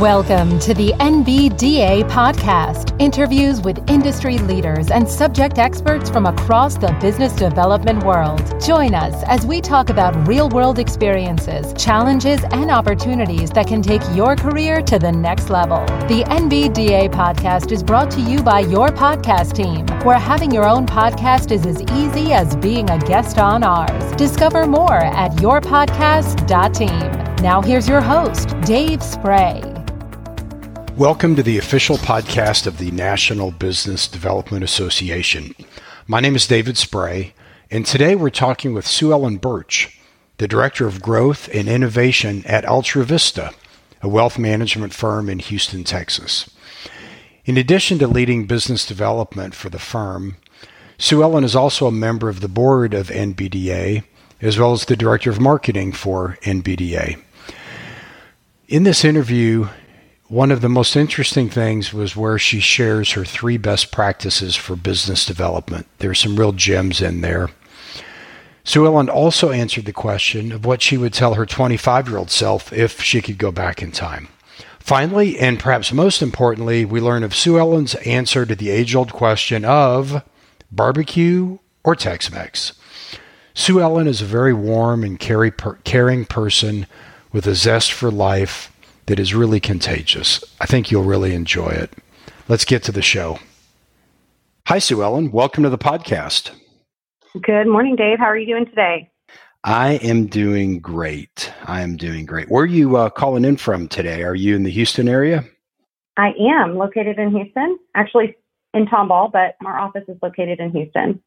Welcome to the NBDA podcast. Interviews with industry leaders and subject experts from across the business development world. Join us as we talk about real world experiences, challenges, and opportunities that can take your career to the next level. The NBDA podcast is brought to you by your podcast team, where having your own podcast is as easy as being a guest on ours. Discover more at yourpodcast.team. Now, here's your host, Dave Spray. Welcome to the official podcast of the National Business Development Association. My name is David Spray, and today we're talking with Sue Ellen Birch, the Director of Growth and Innovation at UltraVista, a wealth management firm in Houston, Texas. In addition to leading business development for the firm, Sue Ellen is also a member of the board of NBDA, as well as the Director of Marketing for NBDA. In this interview, one of the most interesting things was where she shares her three best practices for business development. There's some real gems in there. Sue Ellen also answered the question of what she would tell her 25 year old self if she could go back in time. Finally, and perhaps most importantly, we learn of Sue Ellen's answer to the age old question of barbecue or Tex Mex. Sue Ellen is a very warm and caring person with a zest for life that is really contagious. I think you'll really enjoy it. Let's get to the show. Hi, Sue Ellen. Welcome to the podcast. Good morning, Dave. How are you doing today? I am doing great. I am doing great. Where are you uh, calling in from today? Are you in the Houston area? I am located in Houston, actually in Tomball, but our office is located in Houston.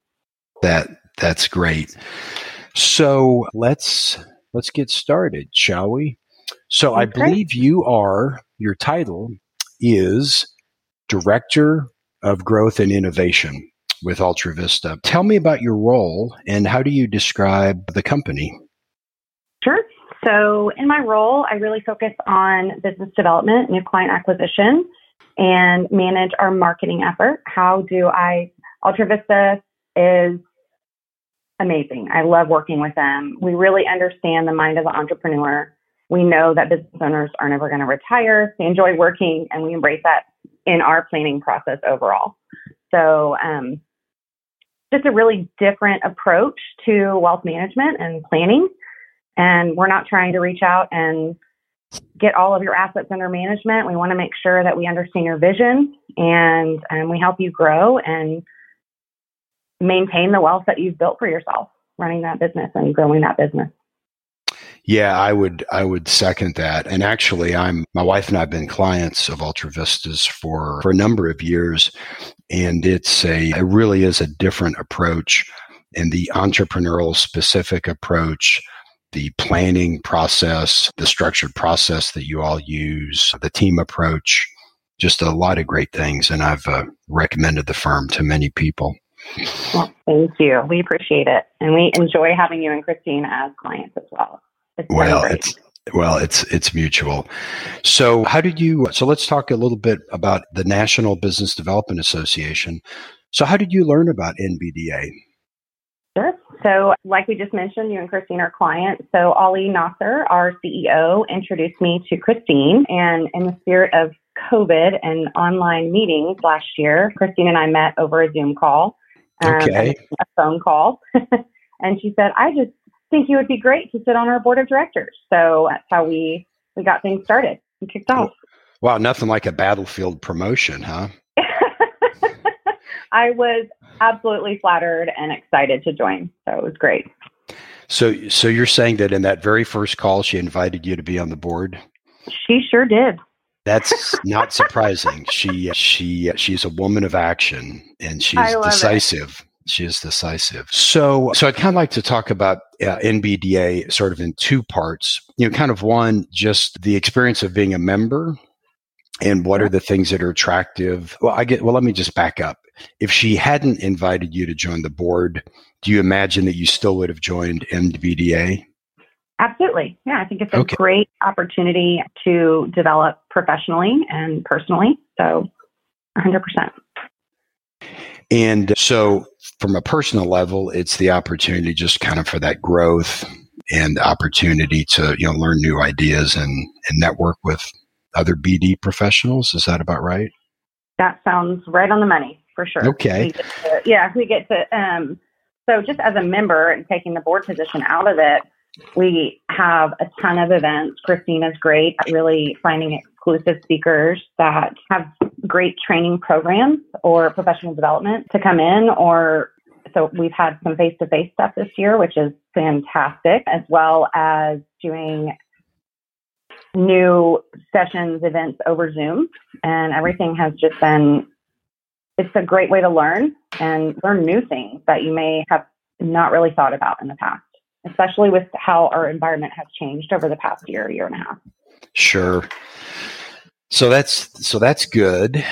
That that's great. So let's let's get started, shall we? So okay. I believe you are, your title is Director of Growth and Innovation with UltraVista. Tell me about your role and how do you describe the company? Sure. So, in my role, I really focus on business development, new client acquisition, and manage our marketing effort. How do I? UltraVista is amazing. I love working with them. We really understand the mind of the entrepreneur we know that business owners are never going to retire. They enjoy working, and we embrace that in our planning process overall. So, um, just a really different approach to wealth management and planning. And we're not trying to reach out and get all of your assets under management. We want to make sure that we understand your vision and, and we help you grow and maintain the wealth that you've built for yourself running that business and growing that business. Yeah, I would I would second that. And actually I'm my wife and I've been clients of UltraVista's for for a number of years and it's a it really is a different approach and the entrepreneurial specific approach the planning process, the structured process that you all use, the team approach, just a lot of great things. And I've uh, recommended the firm to many people. Well, thank you. We appreciate it. And we enjoy having you and Christine as clients as well. It's well, it's well, it's it's mutual. So, how did you? So, let's talk a little bit about the National Business Development Association. So, how did you learn about NBDA? Sure. So, like we just mentioned, you and Christine are clients. So, Ali Nasser, our CEO, introduced me to Christine, and in the spirit of COVID and online meetings last year, Christine and I met over a Zoom call, um, okay. a phone call, and she said, "I just think you would be great to sit on our board of directors. So that's how we we got things started and kicked off. Wow, nothing like a battlefield promotion, huh? I was absolutely flattered and excited to join. So it was great. So so you're saying that in that very first call she invited you to be on the board? She sure did. That's not surprising. she she she's a woman of action and she's decisive. It. She is decisive. So, so I'd kind of like to talk about uh, NBDA sort of in two parts. You know, kind of one, just the experience of being a member and what are the things that are attractive. Well, I get, well, let me just back up. If she hadn't invited you to join the board, do you imagine that you still would have joined NBDA? Absolutely. Yeah, I think it's a okay. great opportunity to develop professionally and personally. So 100%. And so, from a personal level, it's the opportunity just kind of for that growth and opportunity to you know learn new ideas and, and network with other BD professionals. Is that about right? That sounds right on the money for sure. Okay. To, yeah, we get to. Um, so just as a member and taking the board position out of it, we have a ton of events. Christina's great at really finding exclusive speakers that have great training programs or professional development to come in or so we've had some face to face stuff this year, which is fantastic, as well as doing new sessions, events over Zoom. And everything has just been, it's a great way to learn and learn new things that you may have not really thought about in the past, especially with how our environment has changed over the past year, year and a half. Sure. So that's so that's good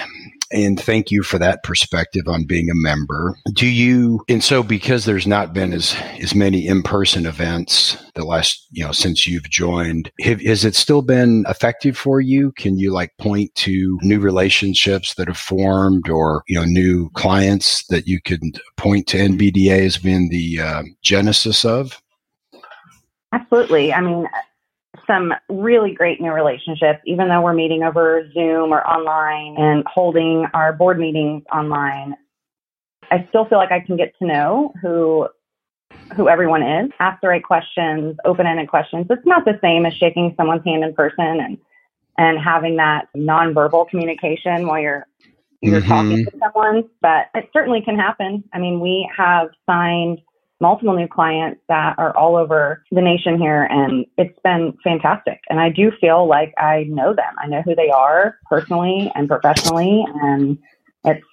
and thank you for that perspective on being a member. Do you, and so because there's not been as, as many in-person events the last, you know, since you've joined, have, has it still been effective for you? Can you like point to new relationships that have formed or, you know, new clients that you can point to NBDA as being the uh, genesis of? Absolutely. I mean, some really great new relationships, even though we're meeting over Zoom or online and holding our board meetings online. I still feel like I can get to know who who everyone is, ask the right questions, open-ended questions. It's not the same as shaking someone's hand in person and and having that nonverbal communication while you're you're mm-hmm. talking to someone, but it certainly can happen. I mean, we have signed multiple new clients that are all over the nation here and it's been fantastic. And i do feel like i know them. I know who they are personally and professionally and it's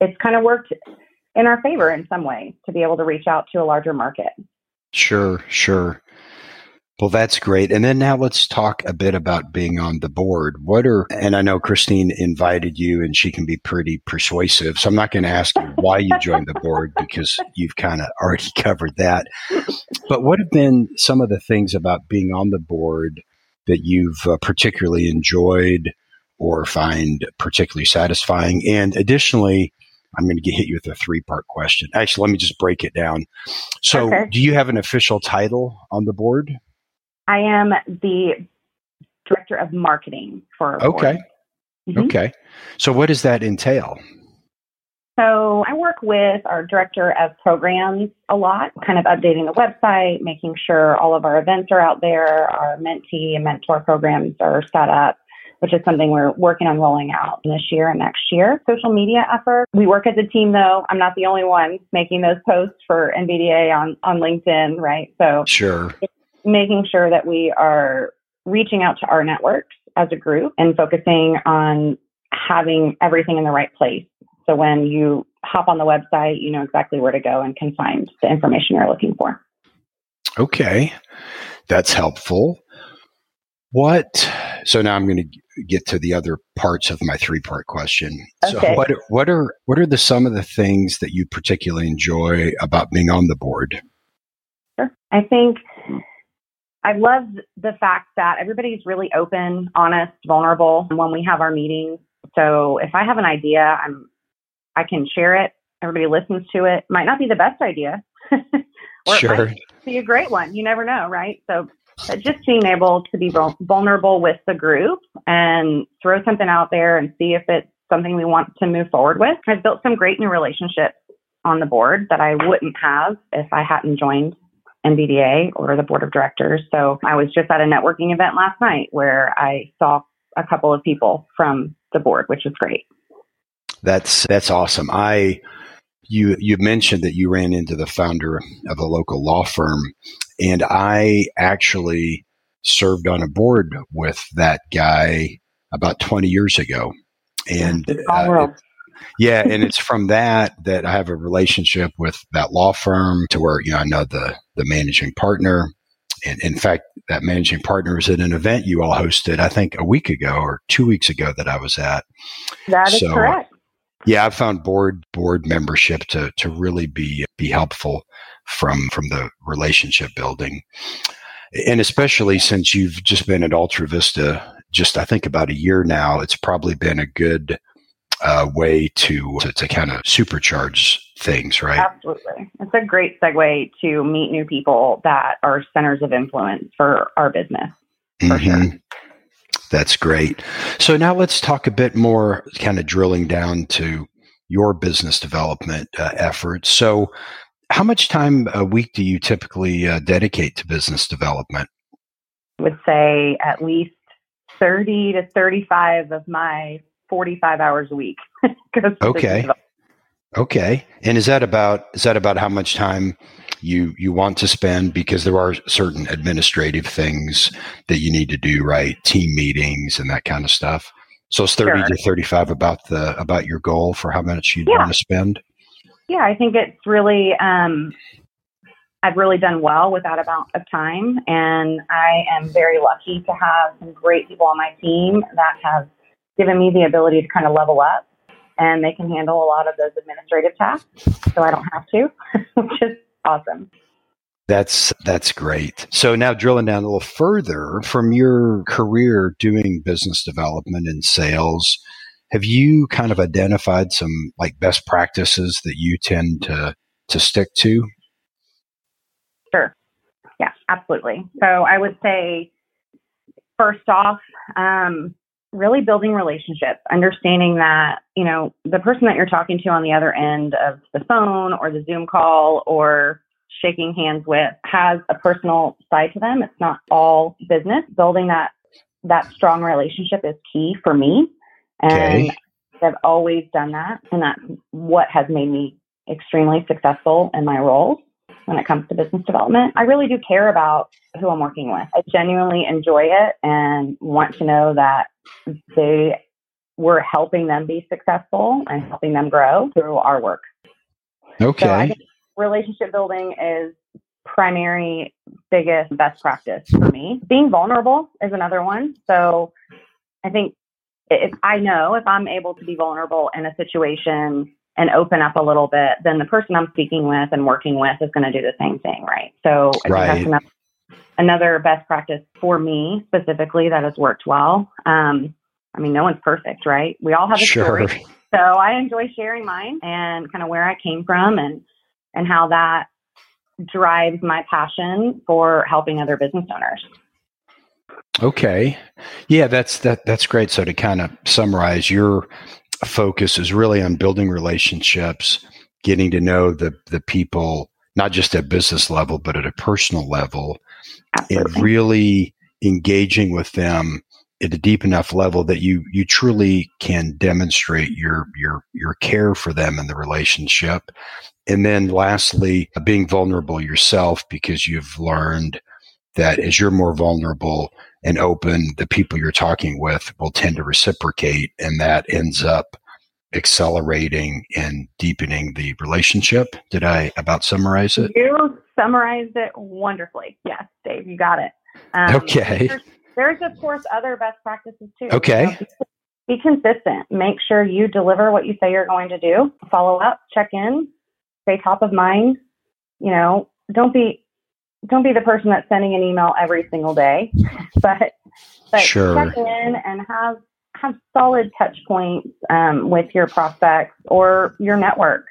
it's kind of worked in our favor in some way to be able to reach out to a larger market. Sure sure well, that's great. And then now let's talk a bit about being on the board. What are, and I know Christine invited you and she can be pretty persuasive. So I'm not going to ask you why you joined the board because you've kind of already covered that. But what have been some of the things about being on the board that you've uh, particularly enjoyed or find particularly satisfying? And additionally, I'm going to get hit you with a three part question. Actually, let me just break it down. So, okay. do you have an official title on the board? I am the director of marketing for. Okay. Mm-hmm. Okay. So, what does that entail? So, I work with our director of programs a lot, kind of updating the website, making sure all of our events are out there, our mentee and mentor programs are set up, which is something we're working on rolling out this year and next year. Social media effort. We work as a team though. I'm not the only one making those posts for NBDA on, on LinkedIn, right? So sure making sure that we are reaching out to our networks as a group and focusing on having everything in the right place. So when you hop on the website, you know exactly where to go and can find the information you're looking for. Okay, that's helpful. What? So now I'm going to get to the other parts of my three part question. Okay. So what what are what are the some of the things that you particularly enjoy about being on the board? Sure. I think I love the fact that everybody's really open, honest, vulnerable when we have our meetings. So if I have an idea, I'm I can share it. Everybody listens to it. Might not be the best idea, or sure. it might be a great one. You never know, right? So just being able to be vulnerable with the group and throw something out there and see if it's something we want to move forward with. I've built some great new relationships on the board that I wouldn't have if I hadn't joined NBDA or the board of directors. So I was just at a networking event last night where I saw a couple of people from the board, which was great. That's that's awesome. I you you mentioned that you ran into the founder of a local law firm and I actually served on a board with that guy about 20 years ago. And uh, yeah, and it's from that that I have a relationship with that law firm to where you know I know the the managing partner. And in fact, that managing partner was at an event you all hosted, I think a week ago or two weeks ago that I was at. That is so, correct. Yeah, I found board board membership to to really be be helpful from from the relationship building, and especially since you've just been at Ultra Vista just I think about a year now. It's probably been a good uh, way to, to, to kind of supercharge things, right? Absolutely. It's a great segue to meet new people that are centers of influence for our business. For mm-hmm. sure. That's great. So now let's talk a bit more, kind of drilling down to your business development uh, efforts. So, how much time a week do you typically uh, dedicate to business development? I would say at least 30 to 35 of my 45 hours a week okay. Okay. And is that about is that about how much time you you want to spend because there are certain administrative things that you need to do, right? Team meetings and that kind of stuff. So it's 30 sure. to 35 about the about your goal for how much you yeah. want to spend. Yeah, I think it's really um I've really done well with that amount of time and I am very lucky to have some great people on my team that have given me the ability to kind of level up and they can handle a lot of those administrative tasks so I don't have to, which is awesome. That's that's great. So now drilling down a little further from your career doing business development and sales, have you kind of identified some like best practices that you tend to to stick to? Sure. Yeah, absolutely. So I would say first off, um, really building relationships, understanding that, you know, the person that you're talking to on the other end of the phone or the Zoom call or shaking hands with has a personal side to them. It's not all business. Building that that strong relationship is key for me. And okay. I've always done that. And that's what has made me extremely successful in my roles when it comes to business development. I really do care about who I'm working with. I genuinely enjoy it and want to know that they we're helping them be successful and helping them grow through our work. Okay. So relationship building is primary biggest best practice for me. Being vulnerable is another one. So I think if I know if I'm able to be vulnerable in a situation and open up a little bit, then the person I'm speaking with and working with is going to do the same thing, right? So I right. think that's another, another best practice for me specifically that has worked well. Um, I mean, no one's perfect, right? We all have a sure. story. So I enjoy sharing mine and kind of where I came from and and how that drives my passion for helping other business owners. Okay. Yeah, that's that that's great. So to kind of summarize, your focus is really on building relationships, getting to know the the people not just at business level but at a personal level Absolutely. and really engaging with them at a deep enough level that you you truly can demonstrate your your your care for them in the relationship and then lastly being vulnerable yourself because you've learned that as you're more vulnerable and open the people you're talking with will tend to reciprocate and that ends up accelerating and deepening the relationship did i about summarize it you summarized it wonderfully yes dave you got it um, okay there's of course other best practices too. Okay. be consistent. Make sure you deliver what you say you're going to do. Follow up, check in, stay top of mind. You know, don't be don't be the person that's sending an email every single day, but but sure. check in and have have solid touch points um, with your prospects or your network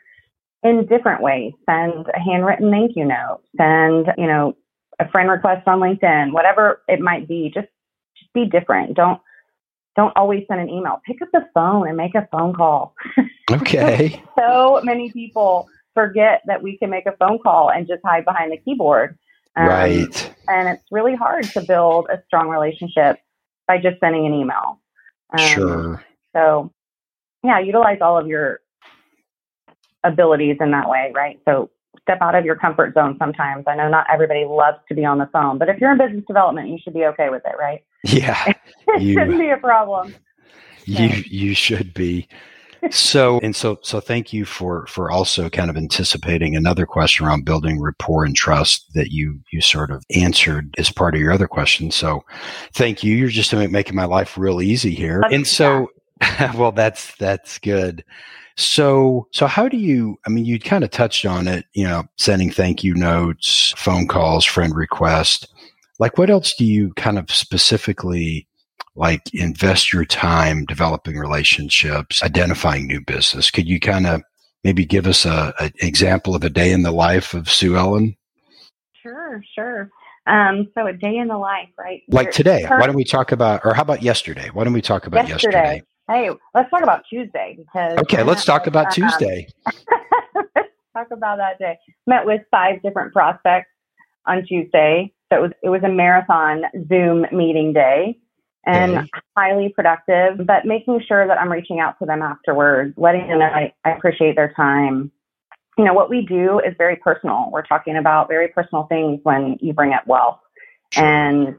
in different ways. Send a handwritten thank you note. Send you know a friend request on LinkedIn, whatever it might be. Just just be different. Don't don't always send an email. Pick up the phone and make a phone call. Okay. so many people forget that we can make a phone call and just hide behind the keyboard. Um, right. And it's really hard to build a strong relationship by just sending an email. Um, sure. So, yeah, utilize all of your abilities in that way, right? So, step out of your comfort zone sometimes. I know not everybody loves to be on the phone, but if you're in business development, you should be okay with it, right? Yeah. it you, shouldn't be a problem. You you should be. So and so so thank you for for also kind of anticipating another question around building rapport and trust that you you sort of answered as part of your other question. So thank you. You're just making my life real easy here. and so well that's that's good. So, so how do you, I mean, you kind of touched on it, you know, sending thank you notes, phone calls, friend requests. Like, what else do you kind of specifically like invest your time developing relationships, identifying new business? Could you kind of maybe give us a, an example of a day in the life of Sue Ellen? Sure, sure. Um, so a day in the life, right? Like today. Why don't we talk about, or how about yesterday? Why don't we talk about yesterday? yesterday? Hey, let's talk about Tuesday because. Okay, let's talk about um, Tuesday. let's talk about that day. Met with five different prospects on Tuesday. So it was it was a marathon Zoom meeting day and okay. highly productive, but making sure that I'm reaching out to them afterwards, letting them know I, I appreciate their time. You know, what we do is very personal. We're talking about very personal things when you bring up wealth. And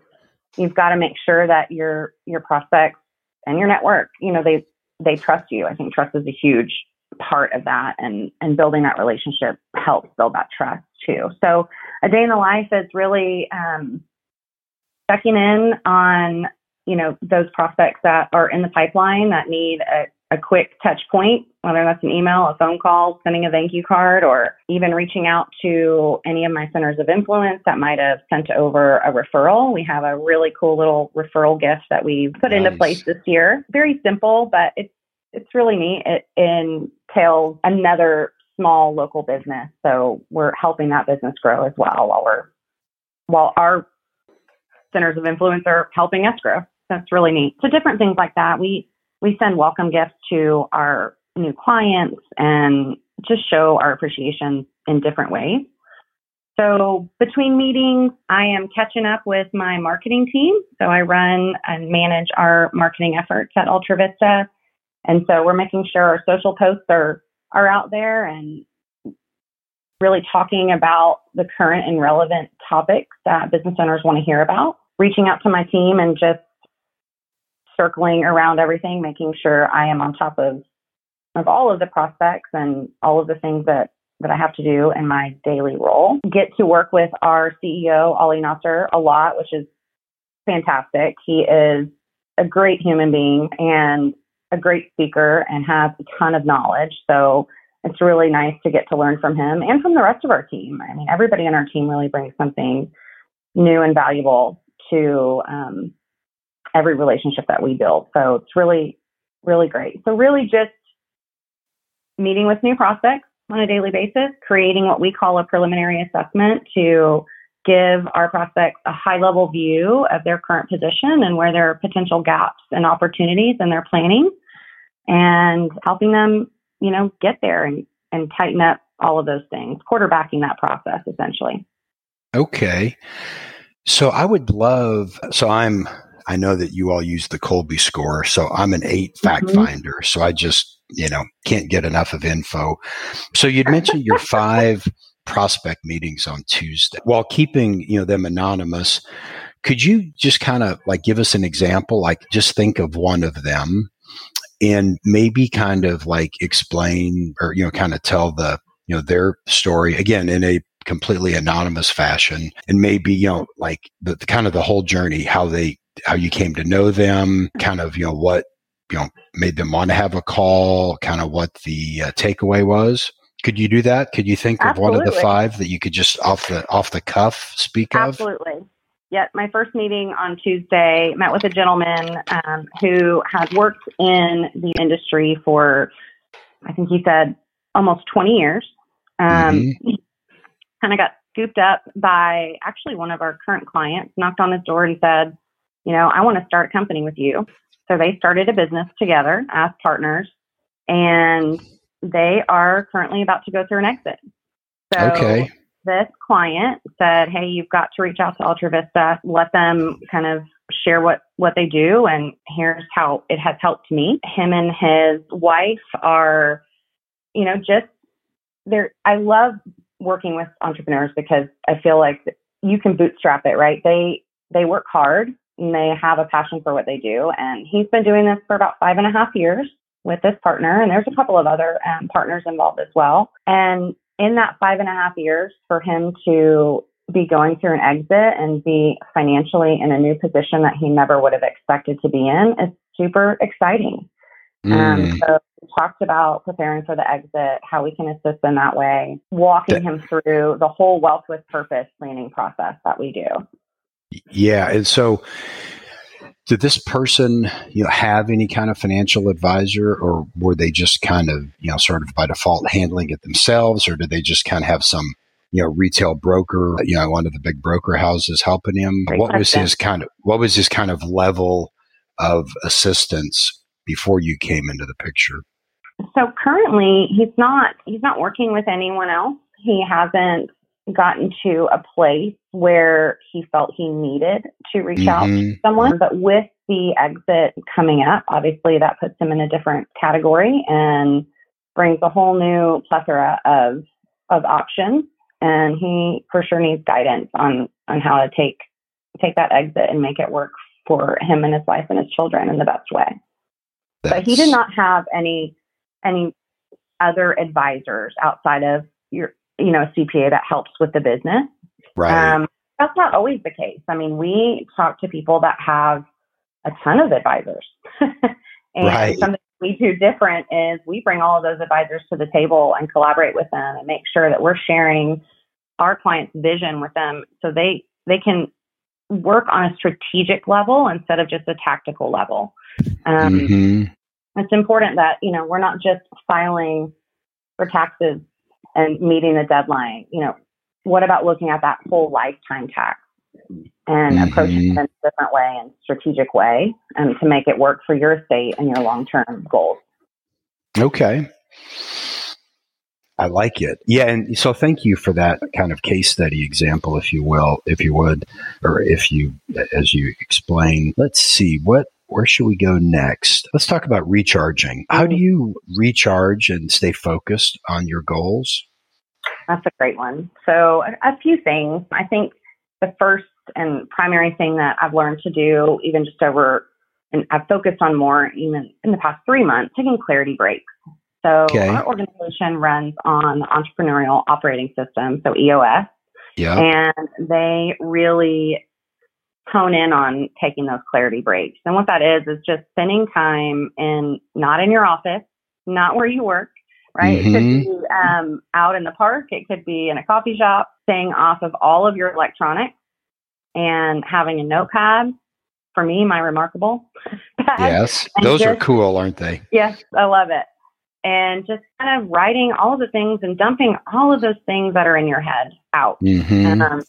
you've got to make sure that your your prospects and your network, you know, they they trust you. I think trust is a huge part of that and and building that relationship helps build that trust too. So a day in the life is really um, checking in on you know those prospects that are in the pipeline that need a, a quick touch point, whether that's an email, a phone call, sending a thank you card, or even reaching out to any of my centers of influence that might have sent over a referral. We have a really cool little referral gift that we put nice. into place this year. Very simple, but it's it's really neat. It entails another small local business. So we're helping that business grow as well while we're while our centers of influence are helping us grow. That's really neat. So different things like that. We we send welcome gifts to our new clients and just show our appreciation in different ways. So between meetings, I am catching up with my marketing team. So I run and manage our marketing efforts at Ultra Vista. And so we're making sure our social posts are are out there and really talking about the current and relevant topics that business owners want to hear about. Reaching out to my team and just circling around everything, making sure I am on top of of all of the prospects and all of the things that that I have to do in my daily role. Get to work with our CEO Ali Nasser a lot, which is fantastic. He is a great human being and a great speaker and has a ton of knowledge. So it's really nice to get to learn from him and from the rest of our team. I mean, everybody on our team really brings something new and valuable to um, every relationship that we build. So it's really, really great. So really just meeting with new prospects on a daily basis, creating what we call a preliminary assessment to give our prospects a high level view of their current position and where there are potential gaps and opportunities in their planning and helping them, you know, get there and, and tighten up all of those things, quarterbacking that process essentially. Okay. So I would love, so I'm, I know that you all use the Kolbe score. So I'm an 8 fact mm-hmm. finder. So I just, you know, can't get enough of info. So you'd mentioned your five prospect meetings on Tuesday while keeping, you know, them anonymous. Could you just kind of like give us an example? Like just think of one of them and maybe kind of like explain or, you know, kind of tell the, you know, their story again in a completely anonymous fashion and maybe, you know, like the, the kind of the whole journey, how they, how you came to know them, kind of, you know, what, you know, made them want to have a call, kind of what the uh, takeaway was. Could you do that? Could you think Absolutely. of one of the five that you could just off the off the cuff speak of? Absolutely. Yeah, my first meeting on Tuesday met with a gentleman um, who has worked in the industry for, I think he said, almost 20 years. Um, mm-hmm. Kind of got scooped up by actually one of our current clients, knocked on his door and said, you know, I want to start a company with you. So they started a business together as partners. And they are currently about to go through an exit. So okay. this client said, Hey, you've got to reach out to Ultra Vista, let them kind of share what, what they do. And here's how it has helped me. Him and his wife are, you know, just they're, I love working with entrepreneurs because I feel like you can bootstrap it, right? They, they work hard they have a passion for what they do. And he's been doing this for about five and a half years with this partner, and there's a couple of other um, partners involved as well. And in that five and a half years, for him to be going through an exit and be financially in a new position that he never would have expected to be in is super exciting. Um, mm. Um, so we talked about preparing for the exit, how we can assist in that way, walking him through the whole wealth with purpose planning process that we do. Yeah, and so did this person you know have any kind of financial advisor or were they just kind of you know sort of by default handling it themselves or did they just kind of have some you know, retail broker, you know, one of the big broker houses helping him. Great what was his kind of what was his kind of level of assistance before you came into the picture? So currently, he's not he's not working with anyone else. He hasn't gotten to a place where he felt he needed to reach out to Mhm. someone. But with the exit coming up, obviously that puts him in a different category and brings a whole new plethora of of options. And he for sure needs guidance on on how to take take that exit and make it work for him and his wife and his children in the best way. But he did not have any any other advisors outside of your you know a CPA that helps with the business. right. Um, that's not always the case. I mean, we talk to people that have a ton of advisors. and Right. something we do different is we bring all of those advisors to the table and collaborate with them and make sure that we're sharing our clients' vision with them so they they can work on a strategic level instead of just a tactical level. Um, Mhm. it's important that you know we're not just filing for taxes and meeting the deadline you know what about looking at that whole lifetime tax and approaching Mhm. it in a different way and strategic way and to make it work for your estate and your long-term goals Okay. I like it. Yeah, and so thank you for that kind of case study example, if you will, if you would, or if you, as you explain. Let's see what. Where should we go next? Let's talk about recharging. How do mm. you recharge and stay focused on your goals? That's a great one. So, a, a few things. I think the first and primary thing that I've learned to do, even just over, and I've focused on more even in the past three months, taking clarity breaks. So, Okay. our organization runs on the Entrepreneurial Operating System, so EOS, Yeah. and they really hone in on taking those clarity breaks. And what that is is just spending time in not in your office, not where you work, right? It could be um, out in the park, it could be in a coffee shop, staying off of all of your electronics and having a notepad. For me, my remarkable pad. Yes. and Those are cool, aren't they? Yes, I love it. And just kind of writing all of the things and dumping all of those things that are in your head out hmm um,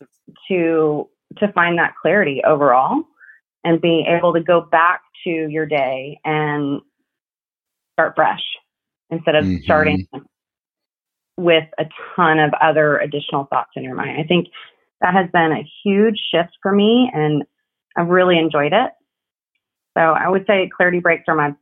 to to find that clarity overall and be able to go back to your day and start fresh instead of Mhm. starting with a ton of other additional thoughts in your mind. I think that has been a huge shift for me and I've really enjoyed it. So I would say clarity breaks are my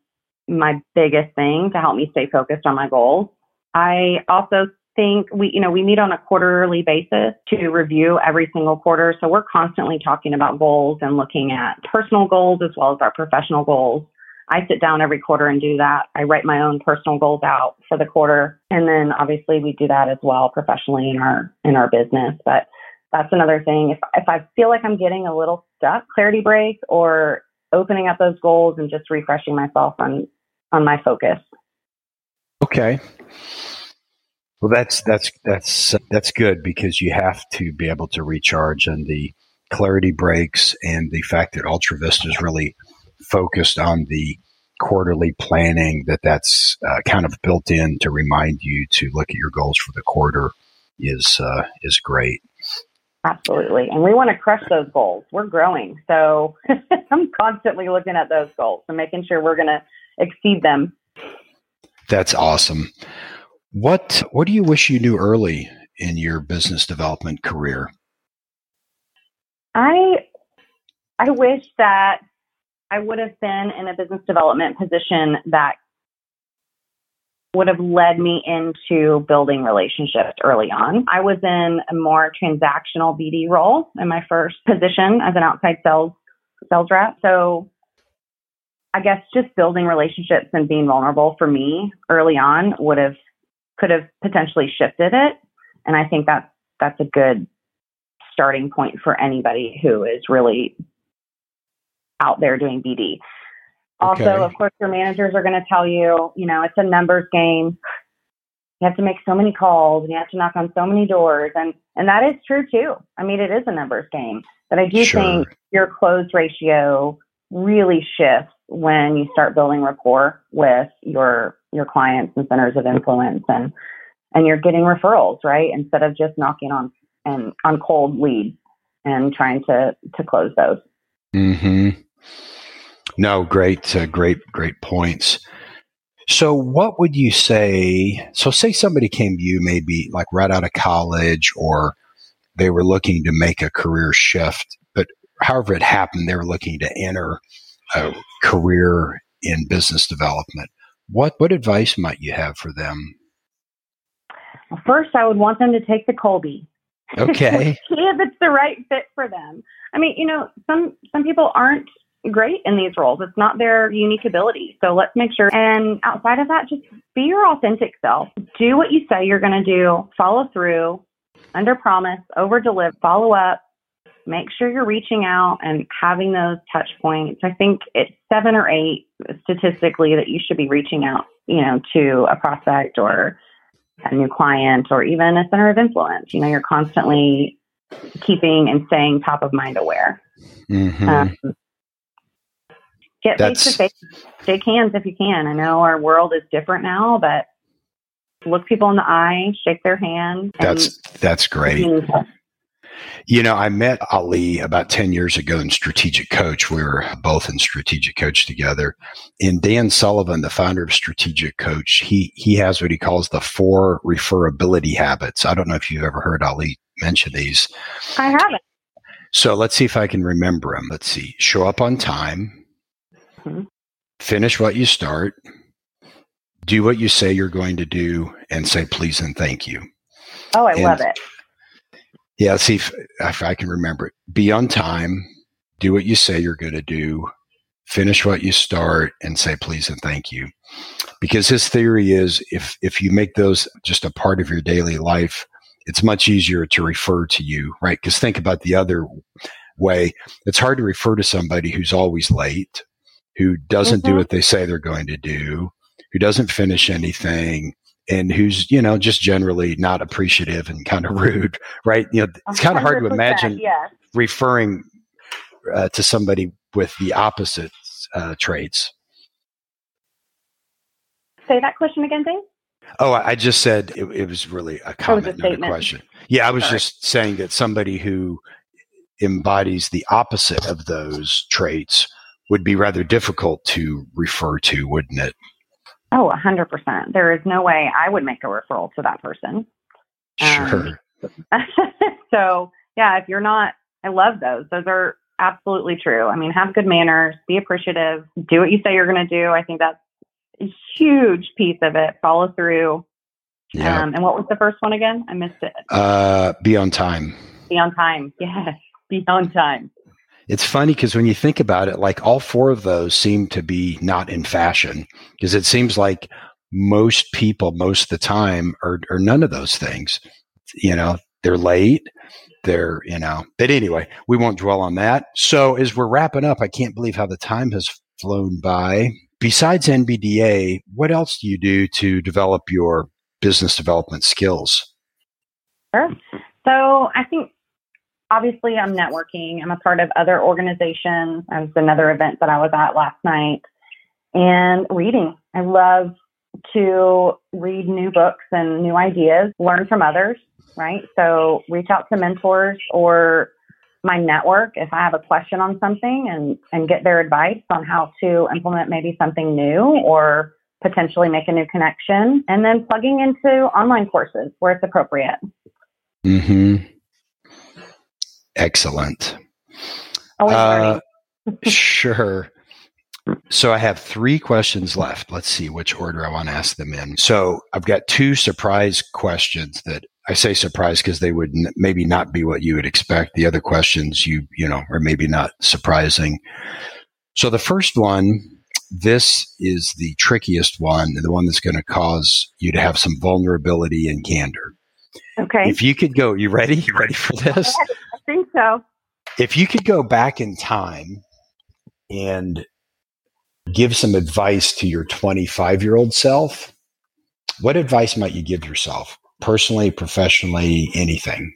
my biggest thing to help me stay focused on my goals. I also think we, you know, we meet on a quarterly basis to review every single quarter. So we're constantly talking about goals and looking at personal goals as well as our professional goals. I sit down every quarter and do that. I write my own personal goals out for the quarter. And then obviously we do that as well professionally in our in our business. But that's another thing. If if I feel like I'm getting a little stuck, clarity break or opening up those goals and just refreshing myself on on my focus. Okay. Well, that's that's that's that's good because you have to be able to recharge, and the clarity breaks, and the fact that Ultra Vista is really focused on the quarterly planning that that's uh, kind of built in to remind you to look at your goals for the quarter is uh, is great. Absolutely. And we want to crush those goals. We're growing. So I'm constantly looking at those goals and making sure we're going to exceed them. That's awesome. What what do you wish you knew early in your business development career? I I wish that I would have been in a business development position that would have led me into building relationships early on. I was in a more transactional BD role in my first position as an outside sales sales rep. So I guess just building relationships and being vulnerable for me early on would have could have potentially shifted it. And I think that's that's a good starting point for anybody who is really out there doing BD. Also, Okay. of course, your managers are going to tell you, you know, it's a numbers game. You have to make so many calls and you have to knock on so many doors. And, and that is true too. I mean, it is a numbers game. But I do Sure. think your close ratio really shifts when you start building rapport with your your clients and centers of influence and and you're getting referrals, right? Instead of just knocking on and on cold leads and trying to to close those. Hmm. No, great, uh, great, great points. So, what would you say? So, say somebody came to you, maybe like right out of college, or they were looking to make a career shift, but however it happened, they were looking to enter a career in business development. What what advice might you have for them? Well, first, I would want them to take the Kolbe. Okay. See if it's the right fit for them. I mean, you know, some some people aren't great in these roles. It's not their unique ability. So let's make sure. And outside of that, just be your authentic self. Do what you say you're going to do. Follow through. Under promise, over deliver, follow up, make sure you're reaching out and having those touch points. I think it's seven or eight statistically that you should be reaching out, you know, to a prospect or a new client or even a center of influence. You know, you're constantly keeping and staying top of mind aware. Mm-hmm. Um, get face to face, shake hands if you can. I know our world is different now, but look people in the eye, shake their hand. That's that's great. You know, I met Ali about 10 years ago in Strategic Coach. We were both in Strategic Coach together. And Dan Sullivan, the founder of Strategic Coach, he, he has what he calls the four referability habits. I don't know if you've ever heard Ali mention these. I haven't. So let's see if I can remember them. Let's see. Show up on time. Mm-hmm. Finish what you start. Do what you say you're going to do and say please and thank you. Oh, I and, love it. Yeah, see if, if I can remember it. Be on time, do what you say you're going to do, finish what you start, and say please and thank you. Because his theory is if if you make those just a part of your daily life, it's much easier to refer to you, right? Because think about the other way. It's hard to refer to somebody who's always late, who doesn't mm-hmm. do what they say they're going to do, who doesn't finish anything, and who's you know just generally not appreciative and kind of rude right? You know it's kind of hard to imagine yes. referring uh, to somebody with the opposite uh, traits. Say that question again dave? Oh i just said it, it was really a comment a not a question. Yeah i was Sorry. just saying that somebody who embodies the opposite of those traits would be rather difficult to refer to wouldn't it Oh, 100%. There is no way I would make a referral to that person. Sure. Um, so, yeah, if you're not, I love those. Those are absolutely true. I mean, have good manners, be appreciative, do what you say you're going to do. I think that's a huge piece of it. Follow through. Yeah. Um, and what was the first one again? I missed it. Uh, be on time. Be on time. Yes. Be on time. It's funny because when you think about it, like all four of those seem to be not in fashion because it seems like most people, most of the time, are, are none of those things. You know, they're late. They're, you know, but anyway, we won't dwell on that. So as we're wrapping up, I can't believe how the time has flown by. Besides NBDA, what else do you do to develop your business development skills? Sure. So I think obviously I'm networking. I'm a part of other organizations. There's another event that I was at last night and reading. I love to read new books and new ideas, learn from others, right? So reach out to mentors or my network if I have a question on something and, and get their advice on how to implement maybe something new or potentially make a new connection. And then plugging into online courses where it's appropriate. Mm-hmm. Excellent. Uh, sure. So I have three questions left. Let's see which order I want to ask them in. So I've got two surprise questions that I say surprise because they would n- maybe not be what you would expect. The other questions you, you know, are maybe not surprising. So the first one, this is the trickiest one, the one that's going to cause you to have some vulnerability and candor. Okay. If you could go, you ready? You ready for this? Think so. If you could go back in time and give some advice to your 25 year old self, what advice might you give yourself? Personally, professionally, anything?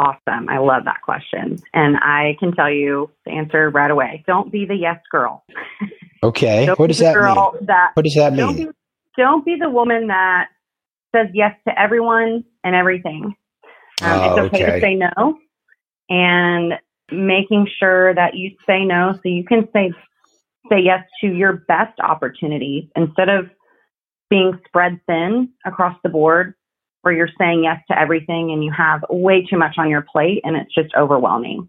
Awesome. I love that question. And I can tell you the answer right away. Don't be the yes girl. Okay. what does that mean? That, what does that mean? Don't be, don't be the woman that says yes to everyone and everything. Um, Oh, it's okay, okay. to say no, and making sure that you say no so you can say say yes to your best opportunities instead of being spread thin across the board where you're saying yes to everything and you have way too much on your plate and it's just overwhelming.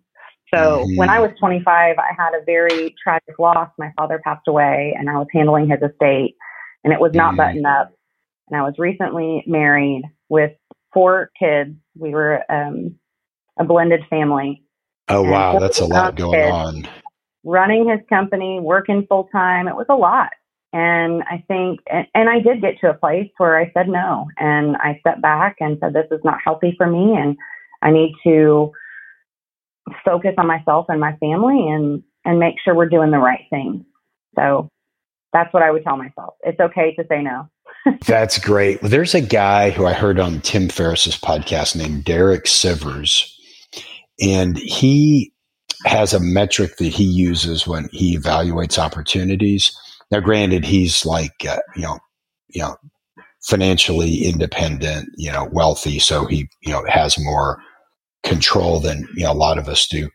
So Mhm. when I was 25, I had a very tragic loss. My father passed away and I was handling his estate and it was not Mhm. buttoned up. And I was recently married with four kids. We were um, a blended family Oh wow, that's a lot going kids. on. running his company, working full time. It was a lot. And I think, and, and I did get to a place where I said no. And I stepped back and said, this is not healthy for me. And I need to focus on myself and my family and, and make sure we're doing the right thing. So that's what I would tell myself. It's okay to say no. That's great. Well, There's a guy who I heard on Tim Ferriss's podcast named Derek Sivers, and he has a metric that he uses when he evaluates opportunities. Now, granted, he's like uh, you know, you know, financially independent, you know, wealthy, so he you know has more control than you know a lot of us do.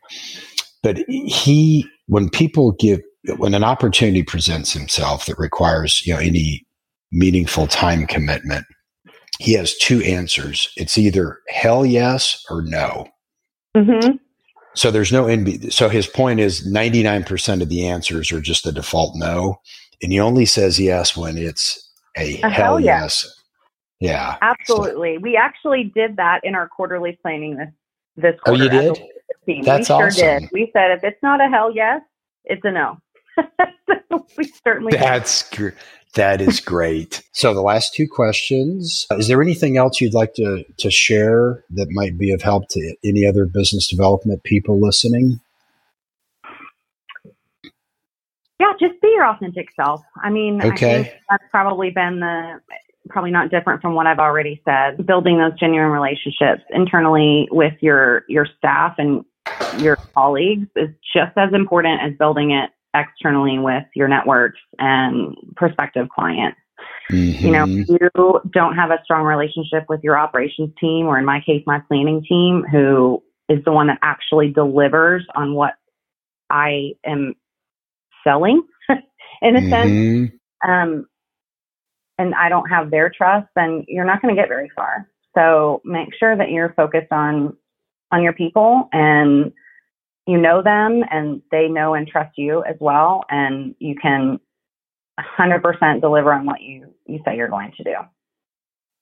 But he, when people give, when an opportunity presents himself that requires you know any meaningful time commitment, he has two answers. It's either hell yes or no. Mm-hmm. So there's no in. So his point is 99% of the answers are just a default no. And he only says yes when it's a, A hell, hell yes. yes. Yeah. Absolutely. We actually did that in our quarterly planning this this Oh, quarter. you did? team. That's we sure awesome. did. We said if it's not a hell yes, it's a no. So we certainly. That's gr- that is great. so the last two questions: Is there anything else you'd like to to share that might be of help to any other business development people listening? Yeah, just be your authentic self. I mean, I Okay. think that's probably been the probably not different from what I've already said. Building those genuine relationships internally with your your staff and your colleagues is just as important as building it externally with your networks and prospective clients. You know, Mhm. if you don't have a strong relationship with your operations team, or in my case, my planning team, who is the one that actually delivers on what I am selling, in a sense, Mhm. um, and I don't have their trust, then you're not going to get very far. So make sure that you're focused on on your people and you know them and they know and trust you as well, and you can 100% deliver on what you you say you're going to do.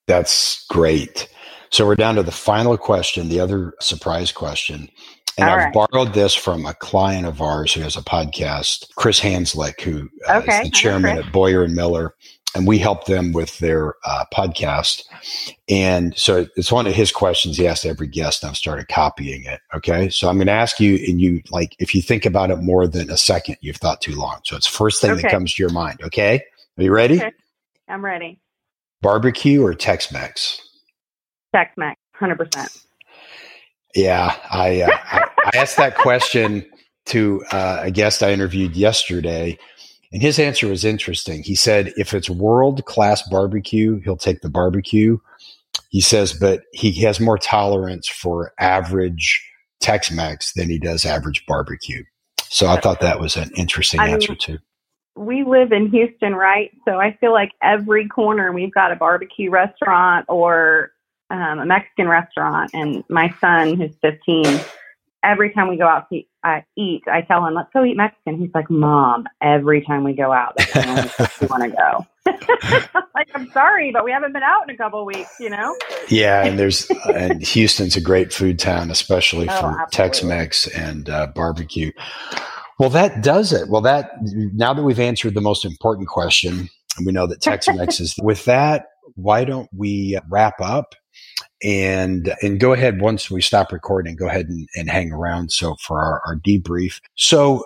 That's great. So we're down to the final question, the other surprise question. And All I've right. borrowed this from a client of ours who has a podcast, Chris Hanslik, who uh, Okay. Is the chairman Chris. at Boyar and Miller. And we help them with their uh, podcast. And so it's one of his questions he asks every guest. I've started copying it. Okay. So I'm going to ask you, and you like, if you think about it more than a second, you've thought too long. So it's first thing that comes to your mind. Okay. Are you ready? Okay. I'm ready. Barbecue or Tex Mex? Tex Mex, 100%. Yeah, I, uh, I I asked that question to uh, a guest I interviewed yesterday, and his answer was interesting. He said, "If it's world class barbecue, he'll take the barbecue." He says, but he has more tolerance for average Tex-Mex than he does average barbecue. So I thought that was an interesting I mean, answer too. we live in Houston, right? So I feel like every corner we've got a barbecue restaurant or um, a Mexican restaurant. And my son, who's 15, every time we go out to uh, eat, I tell him, let's go eat Mexican. He's like, Mom, every time we go out, that's the only place we want to go. like, I'm sorry, but we haven't been out in a couple of weeks, you know? Yeah, and there's and Houston's a great food town, especially Oh, for. Tex-Mex and uh, barbecue. Well, that does it. Well, that now that we've answered the most important question, and we know that Tex-Mex is with that. Why don't we wrap up and and go ahead once we stop recording? Go ahead and, and hang around. So for our, our debrief. So.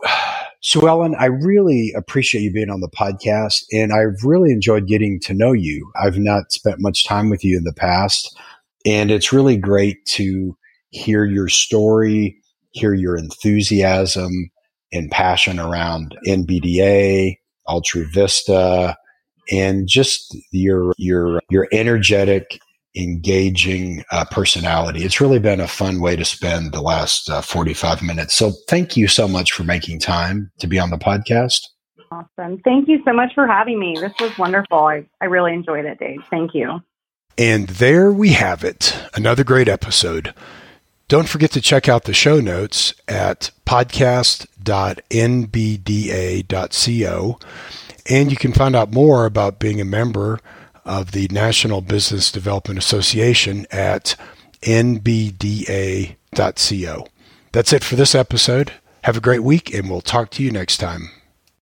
so Ellen, I really appreciate you being on the podcast and I've really enjoyed getting to know you. I've not spent much time with you in the past and it's really great to hear your story, hear your enthusiasm and passion around NBDA, UltraVista, and just your your your energetic engaging uh, personality. It's really been a fun way to spend the last uh, 45 minutes. So thank you so much for making time to be on the podcast. Awesome. Thank you so much for having me. This was wonderful. I, I really enjoyed it, Dave. Thank you. And there we have it. Another great episode. Don't forget to check out the show notes at podcast.nbda.co. And you can find out more about being a member of the National Business Development Association at nbda.co. That's it for this episode. Have a great week, and we'll talk to you next time.